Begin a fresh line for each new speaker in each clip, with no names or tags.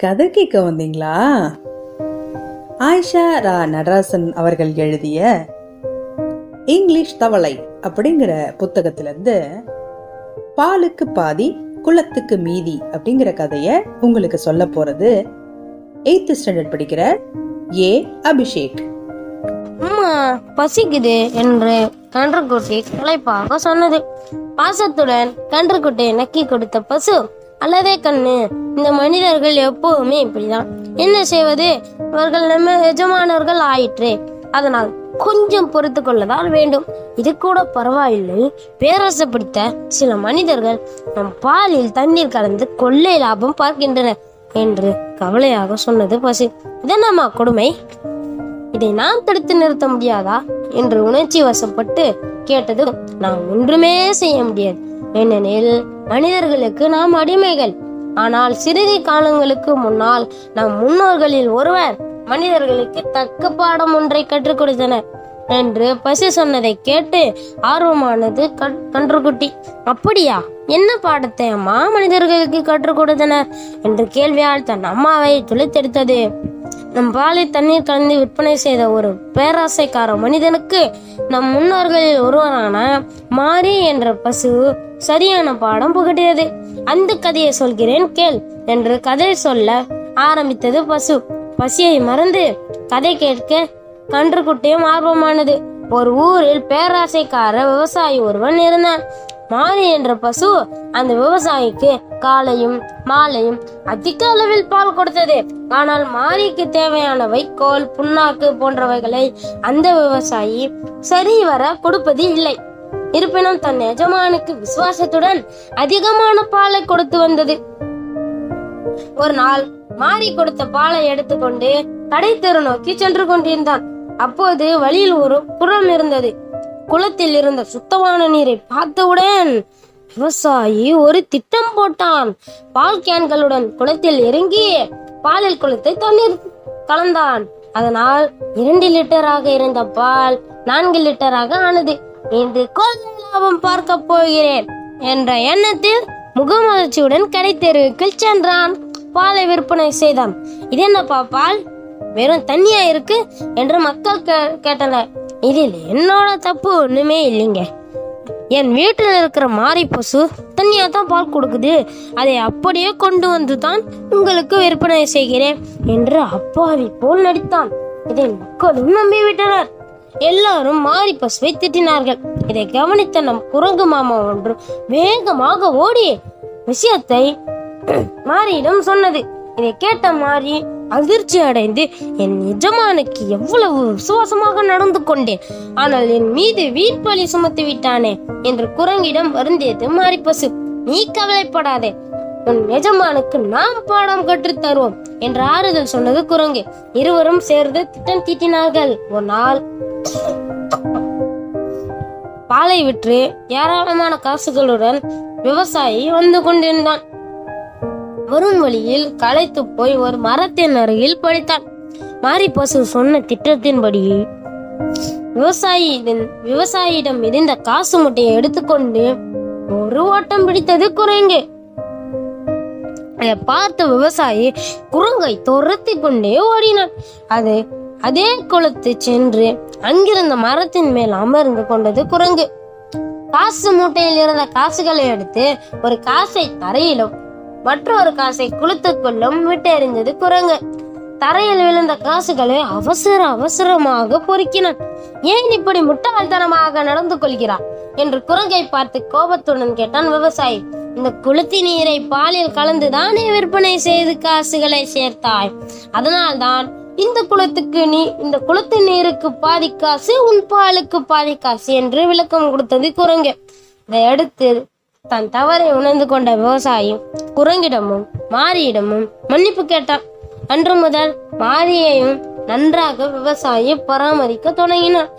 கதை கேட்க வந்தீங்களா? ஆயிஷா ரா நடராசன் அவர்கள் எழுதிய இங்கிலீஷ் தவளை அப்படிங்கிற புத்தகத்திலிருந்து பாலுக்கு பாதி குளத்துக்கு மீதி அப்படிங்கிற கதைய உங்களுக்கு சொல்ல போறது எயித்து ஸ்டாண்டர்ட் படிக்கிற ஏ அபிஷேக்.
அம்மா பசிக்குது என்று கன்றுக்குட்டி களைப்பாக சொன்னது. பாசத்துடன் கன்றுக்குட்டியை நக்கி கொடுத்த பசு அளவே கண்ணு இந்த மனிதர்கள் எப்பவுமே இப்படிதான். என்ன செய்வது? இவர்கள் நம்ம எஜமானர்கள் ஆயிற்றே. அதனால் கொஞ்சம் பொறுத்து கொள்ளதான் வேண்டும். இது கூட பரவாயில்லை. பேராசை பிடித்த சில மனிதர்கள் நம் பாலில் தண்ணீர் கலந்து கொள்ளை லாபம் பார்க்கின்றனர் என்று கவலையாக சொன்னது பசு. இதென்னம்மா கொடுமை? இதை நாம் தடுத்து நிறுத்த முடியாதா? என்று உணர்ச்சி வசப்பட்டு கேட்டதும் நாம் ஒன்றுமே செய்ய முடியாது. ஏனெனில் மனிதர்களுக்கு நாம் அடிமைகள். ஆனால் சிறிது காலங்களுக்கு முன்னால் நம் முன்னோர்களில் ஒருவர் மனிதர்களுக்கு தக்க பாடம் ஒன்றை கற்றுக் கொடுத்தனர். என்று பசி சொன்னதை கேட்டு ஆர்வமானது கன்றுக்குட்டி. அப்படியா? என்ன பாடத்தை அம்மா மனிதர்களுக்கு கற்றுக் கொடுத்தனர்? என்று கேள்வியால் தன் அம்மாவை துளைத்தெடுத்தது. நம் பாலை தண்ணீர் கலந்து விற்பனை செய்த ஒரு பேராசைக்கார மனிதனுக்கு நம் முன்னோர்களில் ஒருவரான மாரி என்ற பசு சரியான பாடம் புகட்டியது. அந்த கதையை சொல்கிறேன் கேள் என்று கதை சொல்ல ஆரம்பித்தது பசு. பசியை மறந்து கதை கேட்க கன்றுக்குட்டியும் ஆர்வமானது. ஒரு ஊரில் பேராசைக்கார விவசாயி ஒருவன் இருந்தான். மாரி என்ற பசு அந்த விவசாயிக்கு காலையும் மாலையும் அதிக அளவில் பால் கொடுத்தது. ஆனால் மாரிக்கு தேவையானவை கோல் புண்ணாக்கு போன்றவைகளை அந்த விவசாயி சரிவர கொடுப்பது இல்லை. இருப்பினும் தன் எஜமானுக்கு விசுவாசத்துடன் அதிகமான பாலை கொடுத்து வந்தது. ஒரு நாள் மாறி கொடுத்த பாலை எடுத்துக்கொண்டு கடை தெரு நோக்கி சென்று கொண்டிருந்தான். அப்போது வழியில் ஒரு புறம் இருந்தது. குளத்தில் இருந்த சுத்தமான நீரை பார்த்தவுடன் விவசாயி ஒரு திட்டம் போட்டான். பால் கேன்களுடன் குளத்தில் இறங்கி பாலில் குளத்தை தண்ணீர் கலந்தான். அதனால் இரண்டு லிட்டராக இருந்த பால் நான்கு லிட்டராக ஆனது. இன்று கொள்கை லாபம் பார்க்க போகிறேன் என்ற எண்ணத்தில் முகமலர்ச்சியுடன் கடை தெருவுக்குள் சென்றான். பாலை விற்பனை செய்தான். இது என்னப்பா பால்? வெறும் தண்ணியா இருக்கு? என்று மக்கள் கே- கேட்டனர். இதில் என்னோட தப்பு ஒன்றுமே இல்லைங்க. என் வீட்டில் இருக்கிற மாரி பசு தனியாக தான் பால் கொடுக்குது. அதை அப்படியே கொண்டு வந்து தான் உங்களுக்கு விற்பனை செய்கிறேன் என்று அப்பாவி போல் நடித்தான். இதை மக்களும் நம்பிவிட்டனர். எல்லாரும் மாரி பசுவை திட்டினார்கள். இதை கவனித்த நம் குரங்கு மாமா ஒன்று வேகமாக ஓடி விஷயத்தை மாரியிடம் சொன்னது. இதை கேட்ட மாரி அதிர்ச்சி அடைந்து என் எஜமானுக்கு எவ்வளவு விசுவாசமாக நடந்து கொண்டேன். ஆனால் என் மீது வீட்பழி சுமத்து விட்டானே என்று குரங்கிடம் வருந்தியது மாரிப்பசு. நீ கவலைப்படாதே. உன் எஜமானுக்கு நாம் பாடம் கற்றுத்தருவோம் என்று ஆறுதல் சொன்னது குரங்கு. இருவரும் சேர்ந்து திட்டம் தீட்டினார்கள். ஒரு நாள் பாலை விற்று ஏராளமான காசுகளுடன் விவசாயி வந்து கொண்டிருந்தான். வரும் வழியில் களைத்து போய் ஒரு மரத்தின் அருகில் படித்தான். மாரிப்பசு சொன்ன திட்டத்தின்படி விவசாயியின் விவசாயியிடம் இருந்த காசு முட்டையை எடுத்துக்கொண்டு ஒரு ஓட்டம் பிடித்தது குரங்கு. அதை பார்த்த விவசாயி குரங்கை துரத்தி கொண்டே ஓடினான். அது அதே குளத்து சென்று அங்கிருந்த மரத்தின் மேல் அமர்ந்து கொண்டது குரங்கு. காசு மூட்டையில் இருந்த காசுகளை எடுத்து ஒரு காசை தரையிலும் மற்றொரு காசை குளத்துக்குள்ளும் விட்டெறிந்தது குரங்கு. தரையில் விழுந்த காசுகளை அவசர அவசரமாக பொறுக்கினான். ஏன் இப்படி முட்டாள்தனமாக நடந்து கொள்கிறார் என்று குரங்கை பார்த்து கோபத்துடன் கேட்டான் விவசாயி. இந்த குளுத்தி நீரை பாலில் கலந்து தானே விற்பனை செய்து காசுகளை சேர்த்தாய்? அதனால் தான் இந்த குளத்துக்கு நீ இந்த குளத்து நீருக்கு பாதி காசு உன் பாலுக்கு பாதி காசு என்று விளக்கம் கொடுத்தது குரங்கு. இதை அடுத்து தன் தவறை உணர்ந்து கொண்ட விவசாயி குரங்கிடமும் மாரியிடமும் மன்னிப்பு கேட்டான். அன்று முதல் மாரியையும் நன்றாக விவசாயி பராமரிக்க தொடங்கினான்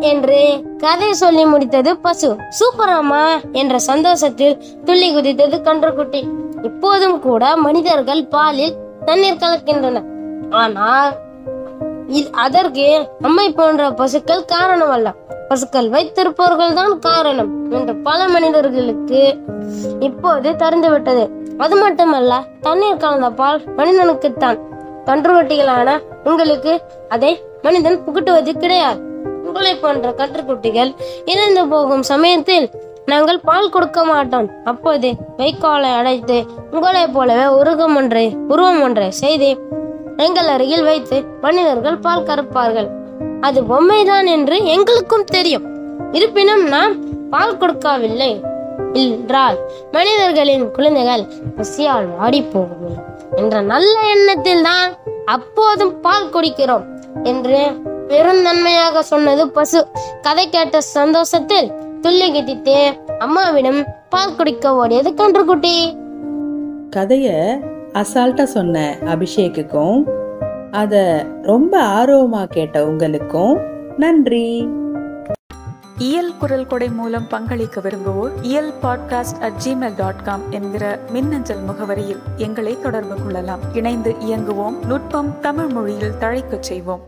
என்று கதை சொல்லி முடித்தது பசு. சூப்பராமா என்ற சந்தோஷத்தில் துள்ளி குதித்தது கன்றுக்குட்டி. இப்போதும் கூட மனிதர்கள் பாலில் தண்ணீர் கலக்கின்றனர். ஆனால் அதற்கு நம்மை போன்ற பசுக்கள் காரணம் அல்ல பசுக்கள் வைத்திருப்பவர்கள் தான் காரணம் என்று பல மனிதர்களுக்கு இப்போது தருந்துவிட்டது. அது மட்டுமல்ல தண்ணீர் கலந்த பால் மனிதனுக்குத்தான். கன்றுக்குட்டிகளான உங்களுக்கு அதை மனிதன் புகட்டுவது கிடையாது. உங்களை போன்ற கன்றுக்குட்டிகள் இறந்து போகும் சமயத்தில் நாங்கள் பால் கொடுக்க மாட்டோம். அப்போது வைக்கோலை அடைத்து உங்களைப் போலவே உருகம் ஒன்றை உருவம் ஒன்றை செய்து எங்கள் அருகில் வைத்து மனிதர்கள் பால் கறப்பார்கள். அது பொம்மைதான் என்று எங்களுக்கும் தெரியும். இருப்பினும் நாம் பால் கொடுக்கவில்லை. என்றால் மனிதர்களின் குழந்தைகள் பசியால் வாடி போகும் என்ற நல்ல எண்ணத்தில் தான் அப்போதும் பால் குடிக்கிறோம் என்று பெருந்தன்மையாக சொன்னது பசு. கதை கேட்ட சந்தோஷத்தில் துள்ளி கிட்டித்து அம்மாவிடம் பால் குடிக்க ஓடியது கன்றுக்குட்டி.
கதைய அசால்ட்டாக சொன்ன அபிஷேக்குக்கும் அதை ரொம்ப ஆர்வமாக கேட்ட உங்களுக்கும் நன்றி.
இயல் குரல் கொடை மூலம் பங்களிக்க விரும்புவோர் Iyal podcast at Gmail dot com என்கிற மின்னஞ்சல் முகவரியில் எங்களை தொடர்பு கொள்ளலாம். இணைந்து இயங்குவோம் நுட்பம் தமிழ் மொழியில் தழைக்கச் செய்வோம்.